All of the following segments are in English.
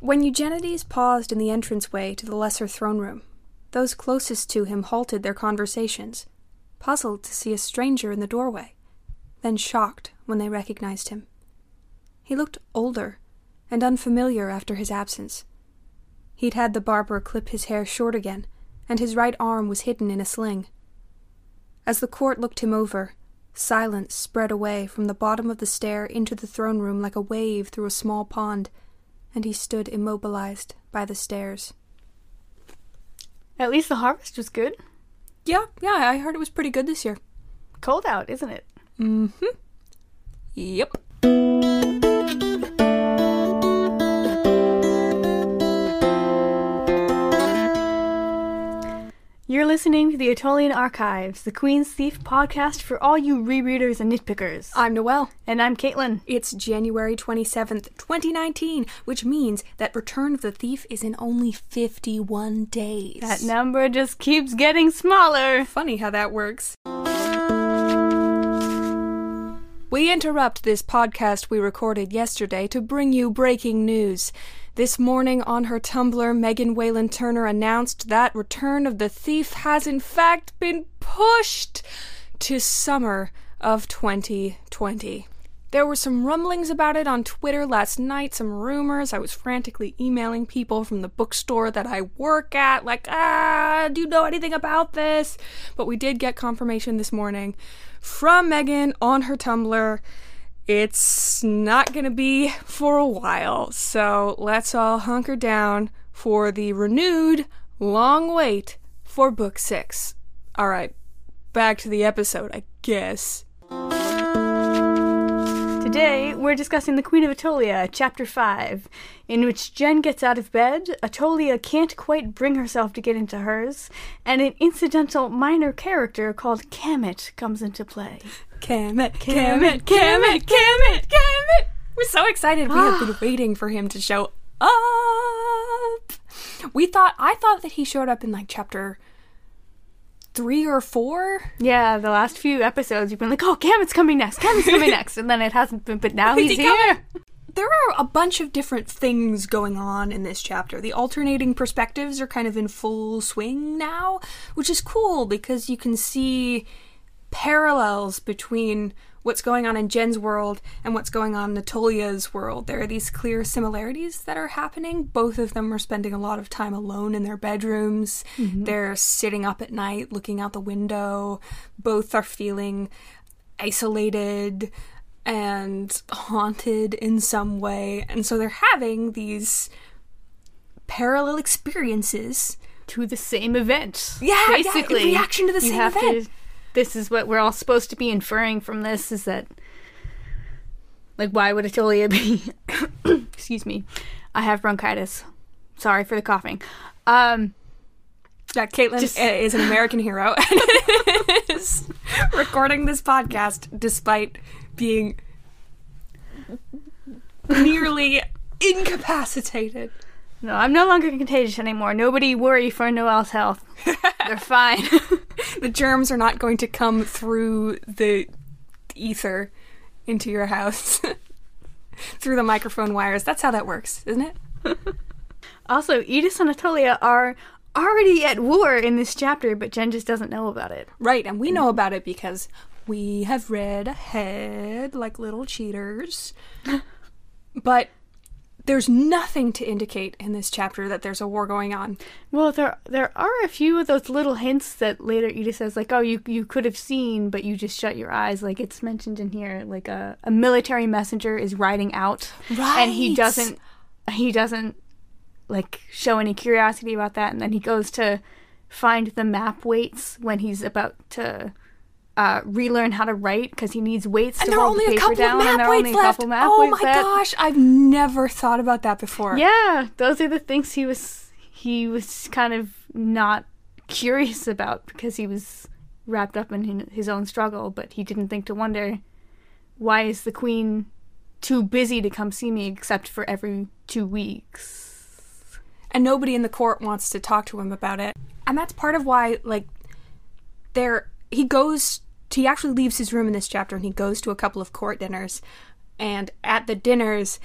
When Eugenides paused in the entranceway to the lesser throne room, those closest to him halted their conversations, puzzled to see a stranger in the doorway, then shocked when they recognized him. He looked older and unfamiliar after his absence. He'd had the barber clip his hair short again, and his right arm was hidden in a sling. As the court looked him over, silence spread away from the bottom of the stair into the throne room like a wave through a small pond, and he stood immobilized by the stairs. At least the harvest was good. Yeah, yeah, I heard it was pretty good this year. Cold out, isn't it? Mm hmm. Yep. You're listening to the Attolian Archives, the Queen's Thief podcast for all you rereaders and nitpickers. I'm Noelle. And I'm Caitlin. It's January 27th, 2019, which means that Return of the Thief is in only 51 days. That number just keeps getting smaller. Funny how that works. We interrupt this podcast we recorded yesterday to bring you breaking news. This morning on her Tumblr, Megan Whalen Turner announced that Return of the Thief has in fact been pushed to summer of 2020. There were some rumblings about it on Twitter last night, some rumors. I was frantically emailing people from the bookstore that I work at, like, ah, do you know anything about this? But we did get confirmation this morning from Megan on her Tumblr it's not going to be for a while. So let's all hunker down for the renewed long wait for book six. All right, back to the episode, I guess. Today, we're discussing The Queen of Attolia, Chapter 5, in which Gen gets out of bed, Attolia can't quite bring herself to get into hers, and an incidental minor character called Kamet comes into play. Kamet, Kamet, Kamet, Kamet, Kamet! We're so excited. We have been ah. waiting for him to show up. We thought, I thought that he showed up in like chapter three or four. Yeah, the last few episodes you've been like, oh, Kamet's coming next, Kamet's coming next, and then it hasn't been, but now he's here. There are a bunch of different things going on in this chapter. The alternating perspectives are kind of in full swing now, which is cool because you can see parallels between what's going on in Gen's world and what's going on in Attolia's world. There are these clear similarities that are happening. Both of them are spending a lot of time alone in their bedrooms. Mm-hmm. They're sitting up at night looking out the window. Both are feeling isolated and haunted in some way. And so they're having these parallel experiences to the same event. Yeah, basically. Yeah, reaction to the you same event. To- this is what we're all supposed to be inferring from this is that like why would Attolia be excuse me I have bronchitis sorry for the coughing um that Caitlin just, is an American hero and is recording this podcast despite being nearly incapacitated. No, I'm no longer contagious anymore. Nobody worry for Noelle's health. They're fine. the germs are not going to come through the ether into your house through the microphone wires. That's how that works, isn't it? also, Eddis and Attolia are already at war in this chapter, but Gen just doesn't know about it. Right, and we know about it because we have read ahead like little cheaters. but there's nothing to indicate in this chapter that there's a war going on. Well, there there are a few of those little hints that later Eddis says, like, "Oh, you you could have seen, but you just shut your eyes." Like it's mentioned in here, like a a military messenger is riding out, right. and he doesn't he doesn't like show any curiosity about that, and then he goes to find the map weights when he's about to uh, relearn how to write because he needs weights and to hold the paper down. and there are only a couple map oh weights left. Oh my gosh, I've never thought about that before. Yeah, those are the things he was he was kind of not curious about because he was wrapped up in his own struggle, but he didn't think to wonder why is the queen too busy to come see me except for every two weeks. And nobody in the court wants to talk to him about it. And that's part of why, like, there he goes he actually leaves his room in this chapter and he goes to a couple of court dinners and at the dinners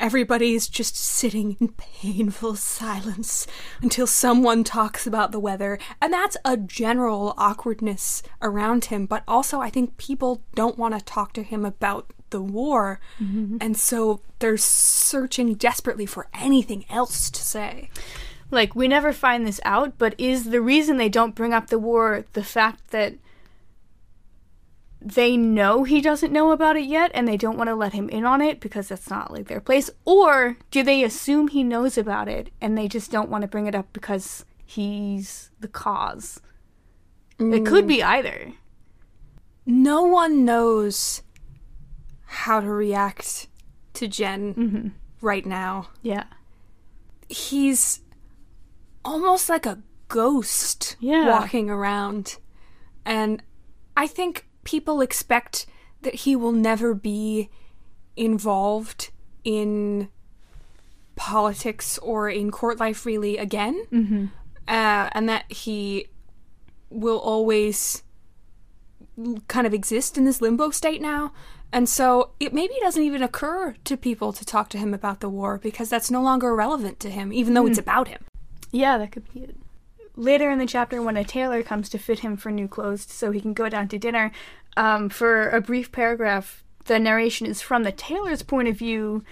everybody's just sitting in painful silence until someone talks about the weather. And that's a general awkwardness around him. But also, I think people don't want to talk to him about the war. Mm-hmm. And so they're searching desperately for anything else to say. Like, we never find this out, but is the reason they don't bring up the war the fact that they know he doesn't know about it yet and they don't want to let him in on it because that's not like their place? Or do they assume he knows about it and they just don't want to bring it up because he's the cause? It could be mm. either. No one knows how to react to Gen mm-hmm. right now. Yeah. He's almost like a ghost Yeah. walking around. And I think people expect that he will never be involved in politics or in court life really again. Mm-hmm. Uh, and that he will always kind of exist in this limbo state now. And so it maybe doesn't even occur to people to talk to him about the war because that's no longer relevant to him, even though it's about him. Yeah, that could be it. Later in the chapter, when a tailor comes to fit him for new clothes so he can go down to dinner, um, for a brief paragraph, the narration is from the tailor's point of view,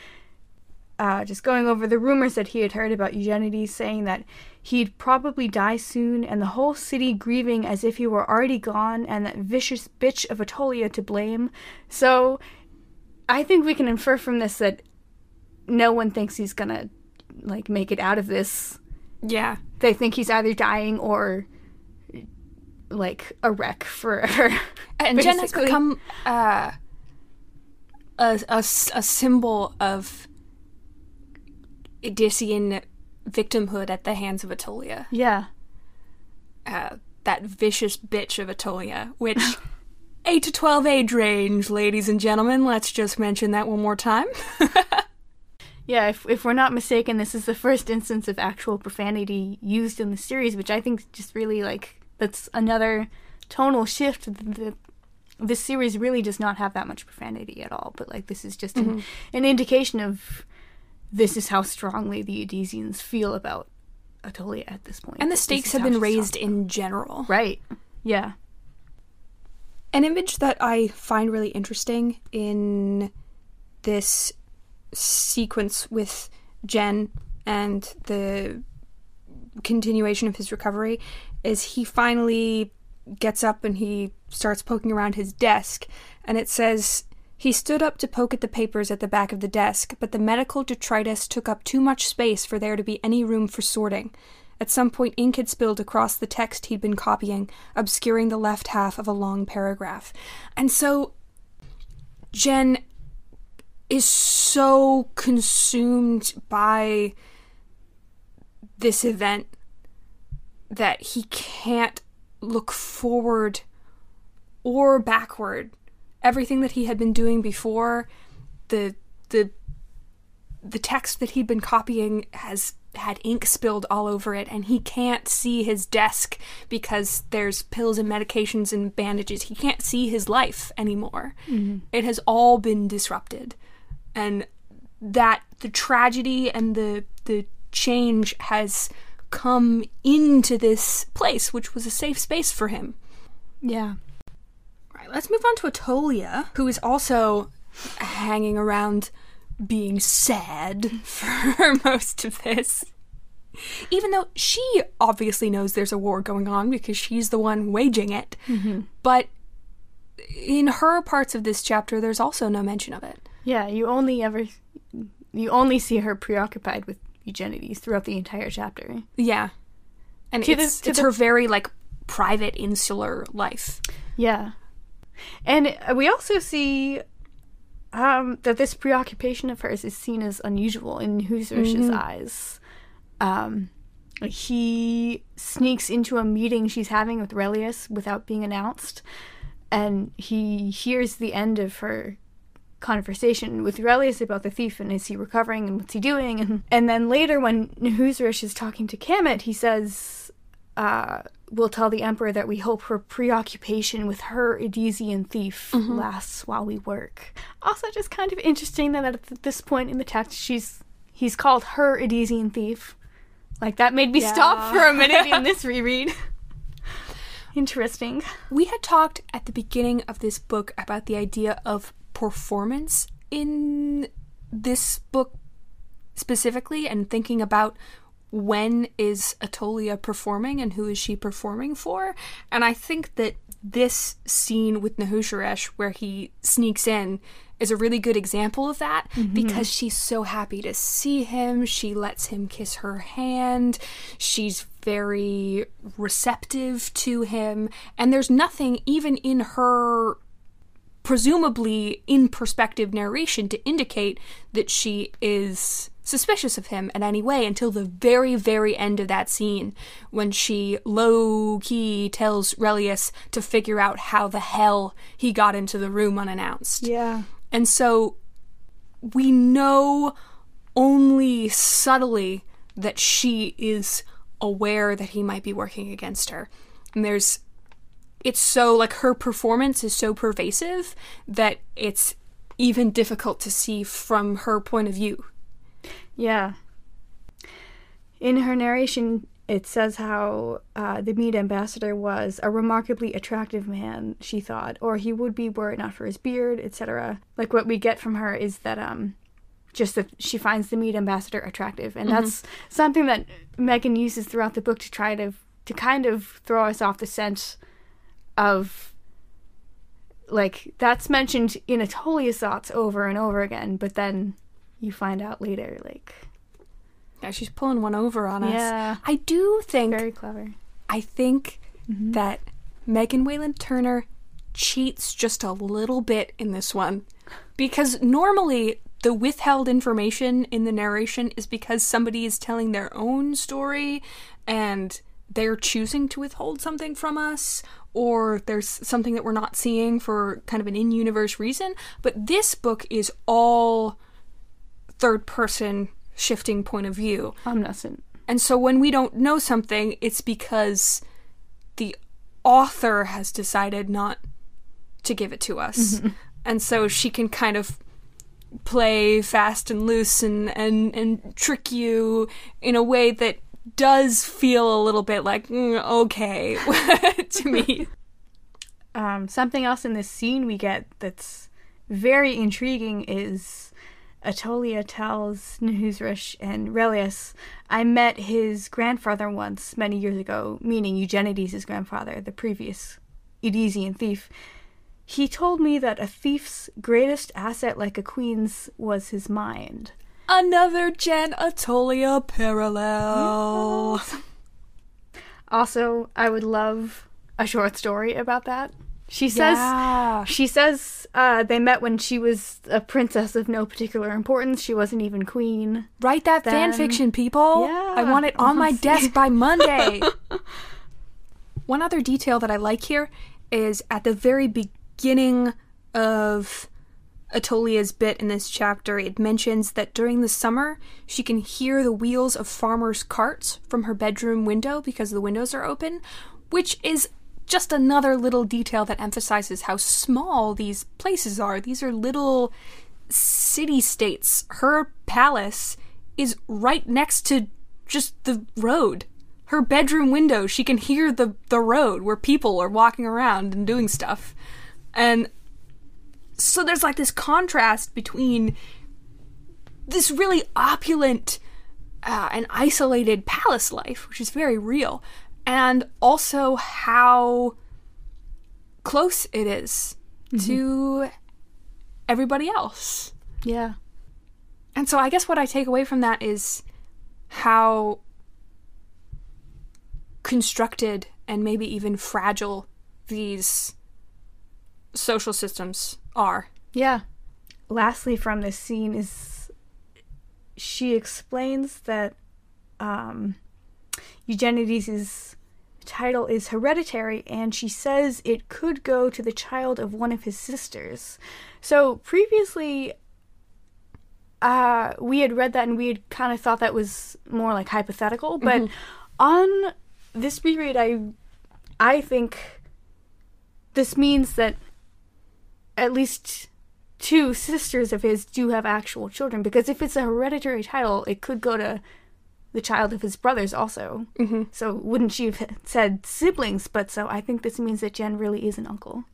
uh, just going over the rumors that he had heard about Eugenides, saying that he'd probably die soon, and the whole city grieving as if he were already gone, and that vicious bitch of Attolia to blame. So, I think we can infer from this that no one thinks he's gonna like make it out of this Yeah. they think he's either dying or like a wreck forever. And Gen has become uh, a, a a symbol of Eddisian victimhood at the hands of Attolia. yeah. Uh, that vicious bitch of Attolia, which 8 to 12 age range, ladies and gentlemen. Let's just mention that one more time. Yeah, if, if we're not mistaken, this is the first instance of actual profanity used in the series, which I think just really like that's another tonal shift. The, this series really does not have that much profanity at all, but like this is just an, mm-hmm. an indication of this is how strongly the Eddisians feel about Attolia at this point. And the stakes have been raised in general. right. Yeah. An image that I find really interesting in this sequence with Gen and the continuation of his recovery is he finally gets up and he starts poking around his desk and it says he stood up to poke at the papers at the back of the desk, but the medical detritus took up too much space for there to be any room for sorting. At some point, ink had spilled across the text he'd been copying, obscuring the left half of a long paragraph. And so, Jen is so consumed by this event that he can't look forward or backward. Everything that he had been doing before, the the the text that he'd been copying has had ink spilled all over it and he can't see his desk because there's pills and medications and bandages. He can't see his life anymore. Mm-hmm. It has all been disrupted. And that the tragedy and the the change has come into this place which was a safe space for him. Yeah. Right, let's move on to Attolia, who is also hanging around being sad for most of this. Even though she obviously knows there's a war going on because she's the one waging it. Mm-hmm. But in her parts of this chapter, there's also no mention of it. Yeah, you only ever you only see her preoccupied with Eugenides throughout the entire chapter. Yeah. And To it's, to it's the- her very, like, private, insular life. Yeah. And uh, we also see um, that this preoccupation of hers is seen as unusual in Husrish's eyes. Um, he sneaks into a meeting she's having with Relius without being announced, and he hears the end of her conversation with Relius about the thief and is he recovering and what's he doing and and then later when Nahuseresh is talking to Kamet he says uh we'll tell the Emperor that we hope her preoccupation with her Eddisian thief Mm-hmm. lasts while we work. Also, just kind of interesting that at this point in the text, she's he's called her Eddisian thief. Like that made me stop for a minute in this reread. Interesting. We had talked at the beginning of this book about the idea of performance in this book specifically and thinking about when is Attolia performing and who is she performing for. And I think that this scene with Nahuseresh where he sneaks in is a really good example of that mm-hmm. because she's so happy to see him. She lets him kiss her hand. She's very receptive to him. And there's nothing, even in her presumably in perspective narration, to indicate that she is suspicious of him in any way until the very, very end of that scene when she low key tells Relius to figure out how the hell he got into the room unannounced. Yeah. And so we know only subtly that she is aware that he might be working against her. And there's it's so like her performance is so pervasive that it's even difficult to see from her point of view. Yeah. In her narration, it says how uh, the Mede ambassador was a remarkably attractive man, she thought, or he would be were it not for his beard, etc. Like what we get from her is that um, just that she finds the Mede ambassador attractive, and that's something that Megan uses throughout the book to try to to kind of throw us off the scent of like that's mentioned in Attolia's thoughts over and over again, but then you find out later like Yeah, she's pulling one over on us. Yeah. I do think very clever. I think mm-hmm. that Megan Whalen Turner cheats just a little bit in this one. Because normally the withheld information in the narration is because somebody is telling their own story and they're choosing to withhold something from us or there's something that we're not seeing for kind of an in-universe reason but this book is all third person shifting point of view Omniscient. and so when we don't know something, it's because the author has decided not to give it to us. Mm-hmm. And so she can kind of play fast and loose and, and, and trick you in a way that does feel a little bit like, mm, okay, to me. Um, something else in this scene we get that's very intriguing is Attolia tells Nahuseresh and Relius, I met his grandfather once many years ago, meaning Eugenides' grandfather, the previous Eddisian thief. He told me that a thief's greatest asset, like a queen's, was his mind. Another Gen Attolia parallel. Also, I would love a short story about that. She says Yeah. she says uh, they met when she was a princess of no particular importance. She wasn't even queen. Write that fan fiction, people. Yeah. I want it on my desk by Monday. One other detail that I like here is at the very beginning of Attolia's bit in this chapter, it mentions that during the summer she can hear the wheels of farmers' carts from her bedroom window because the windows are open, which is just another little detail that emphasizes how small these places are. These are little city states. Her palace is right next to just the road. Her bedroom window, she can hear the, the road where people are walking around and doing stuff. And so there's like this contrast between this really opulent uh, and isolated palace life, which is very real, and also how close it is to everybody else. Yeah. And so I guess what I take away from that is how constructed and maybe even fragile these social systems are. Yeah. Lastly, from this scene is she explains that um, Eugenides' title is hereditary, and she says it could go to the child of one of his sisters. So previously, uh, we had read that and we had kind of thought that was more like hypothetical, but on this reread, I I think this means that at least two sisters of his do have actual children because if it's a hereditary title, it could go to the child of his brothers also. Mm-hmm. So wouldn't she have said siblings? But so I think this means that Gen really is an uncle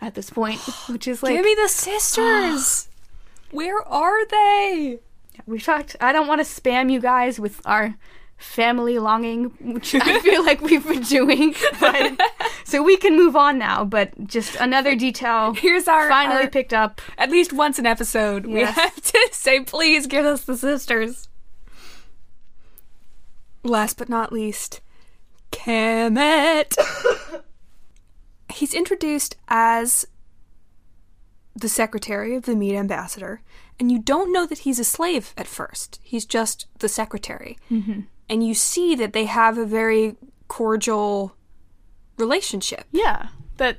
at this point, which is like Give me the sisters. Where are they? we talked. I don't want to spam you guys with our family longing, which I feel like we've been doing, but so we can move on now. But just another detail Here's our finally our- picked up. at least once an episode. We have to say, please give us the sisters. Last but not least, Kamet. He's introduced as the secretary of the Mede ambassador, and you don't know that he's a slave at first. He's just the secretary. Mm-hmm. And you see that they have a very cordial relationship. Yeah, that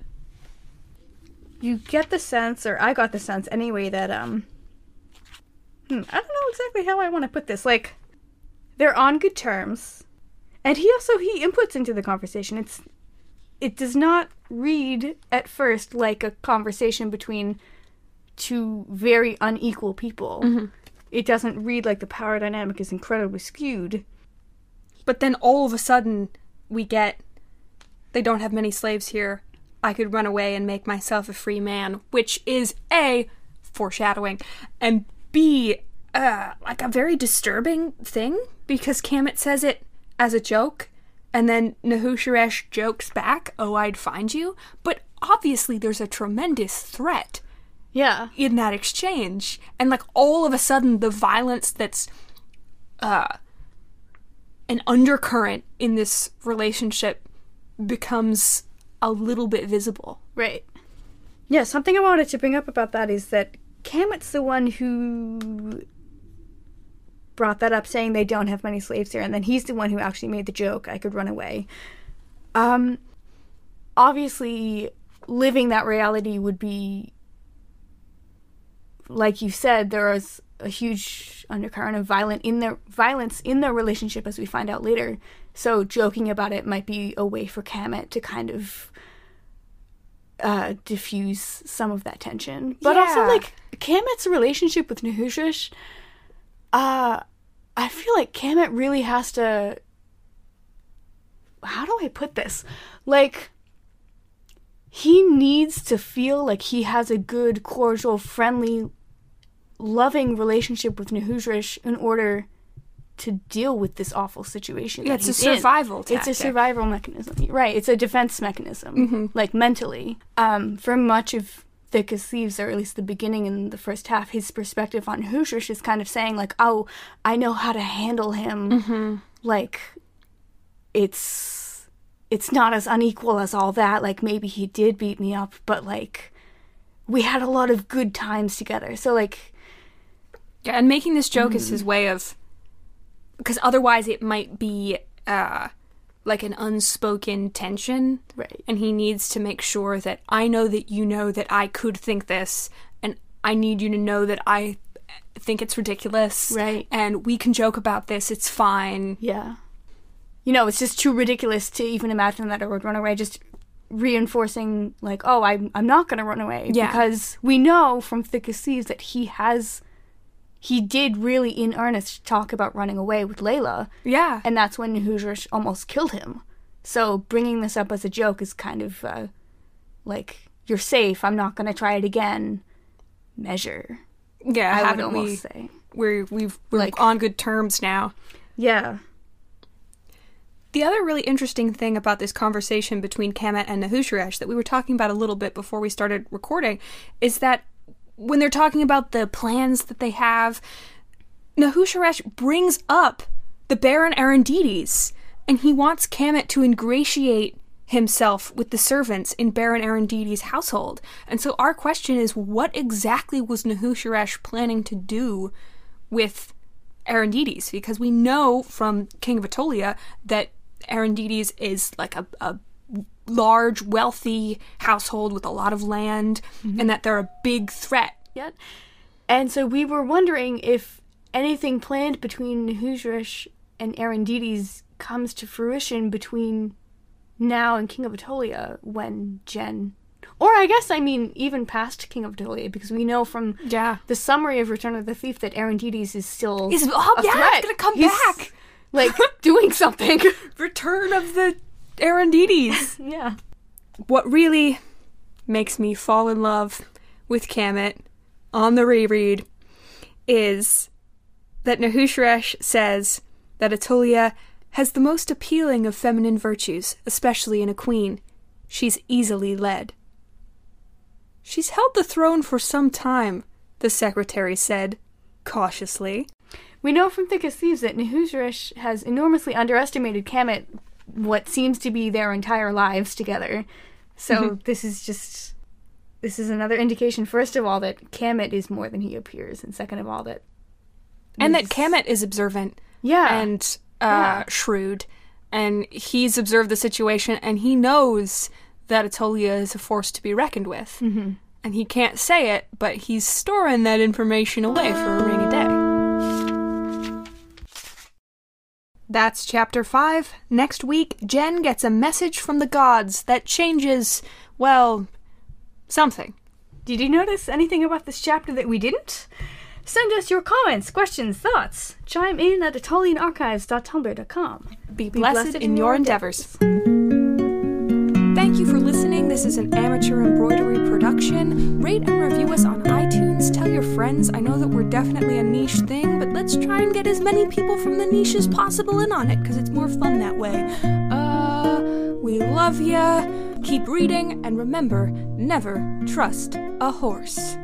you get the sense, or I got the sense anyway, that um, hmm, I don't know exactly how I want to put this. Like, they're on good terms, and he also he inputs into the conversation. It's it does not read at first like a conversation between two very unequal people. It doesn't read like the power dynamic is incredibly skewed. But then all of a sudden, we get they don't have many slaves here. I could run away and make myself a free man, which is A, foreshadowing, and B, uh, like a very disturbing thing because Kamet says it as a joke, and then Nahuseresh jokes back, Oh, I'd find you. But obviously, there's a tremendous threat Yeah. in that exchange and like all of a sudden the violence that's uh an undercurrent in this relationship becomes a little bit visible Right. Yeah, something I wanted to bring up about that is that Kamet's the one who brought that up, saying they don't have many slaves here, and then he's the one who actually made the joke, I could run away. Um, obviously, living that reality would be, like you said, there is a huge undercurrent of violent in their violence in their relationship, as we find out later. So joking about it might be a way for Kamet to kind of uh, diffuse some of that tension. But also, like, Kamet's relationship with Nahuseresh, uh, I feel like Kamet really has to. How do I put this? Like, he needs to feel like he has a good, cordial, friendly, loving relationship with Nahuseresh in order to deal with this awful situation. Yeah, it's a survival It's a survival memechanism, right? It's a defense mechanism, like mentally. Um, for much of Thick as Thieves, or at least the beginning in the first half, his perspective on Hushish is kind of saying like, "Oh, I know how to handle him. Like, it's it's not as unequal as all that. Like, maybe he did beat me up, but like, we had a lot of good times together. So like, yeah and making this joke is his way of because otherwise it might be uh like an unspoken tension right, and he needs to make sure that I know that you know that I could think this, and I need you to know that I think it's ridiculous. Right. And we can joke about this, it's fine. Yeah. You know, it's just too ridiculous to even imagine that I would run away. Just reinforcing, like, oh, I'm, I'm not going to run away. Yeah. Because we know from Thick as Thieves that he has, he did really in earnest talk about running away with Layla. Yeah. And that's when Hoosier almost killed him. So bringing this up as a joke is kind of uh, like, you're safe, I'm not going to try it again measure. yeah, I would almost we? say. We're we've we're Like- on good terms now. Yeah. The other really interesting thing about this conversation between Kamet and Nahuseresh that we were talking about a little bit before we started recording is that when they're talking about the plans that they have, Nahuseresh brings up the Baron Erondites, and he wants Kamet to ingratiate himself with the servants in Baron Erondites' household. And so our question is what exactly was Nahuseresh planning to do with Erondites? Because we know from King of Attolia that Erondites is like a, a large, wealthy household with a lot of land, mm-hmm. and that they're a big threat. yet. And so we were wondering if anything planned between Nahuseresh and Erondites comes to fruition between now and King of Attolia when Gen, or I guess I mean even past King of Attolia because we know from Yeah. the summary of Return of the Thief that Erondites is still Is oh a yeah, threat. it's gonna come He's, back. like doing something. Return of the Erondites. yeah. what really makes me fall in love with Kamet on the reread is that Nahuseresh says that Attolia has the most appealing of feminine virtues, especially in a queen. She's easily led. She's held the throne for some time, the secretary said, cautiously. We know from Thick as Thieves that Nahuseresh has enormously underestimated Kamet what seems to be their entire lives together. So this is just this is another indication, first of all, that Kamet is more than he appears, and second of all that And that Kamet is observant Yeah. and uh, Yeah. shrewd, and he's observed the situation, and he knows that Attolia is a force to be reckoned with, mm-hmm. and he can't say it, but he's storing that information away for a rainy day. That's chapter 5. Next week, Gen gets a message from the gods that changes, well, something. Did you notice anything about this chapter that we didn't? Send us your comments, questions, thoughts. Chime in at AttolianArchives.tumblr.com. Be blessed, in your endeavors. Thank you for listening. This is an amateur embroidery production. Rate and review us on Tell your friends. I know that we're definitely a niche thing, but let's try and get as many people from the niche as possible in on it because it's more fun that way. Uh, we love ya. Keep reading and remember never trust a horse.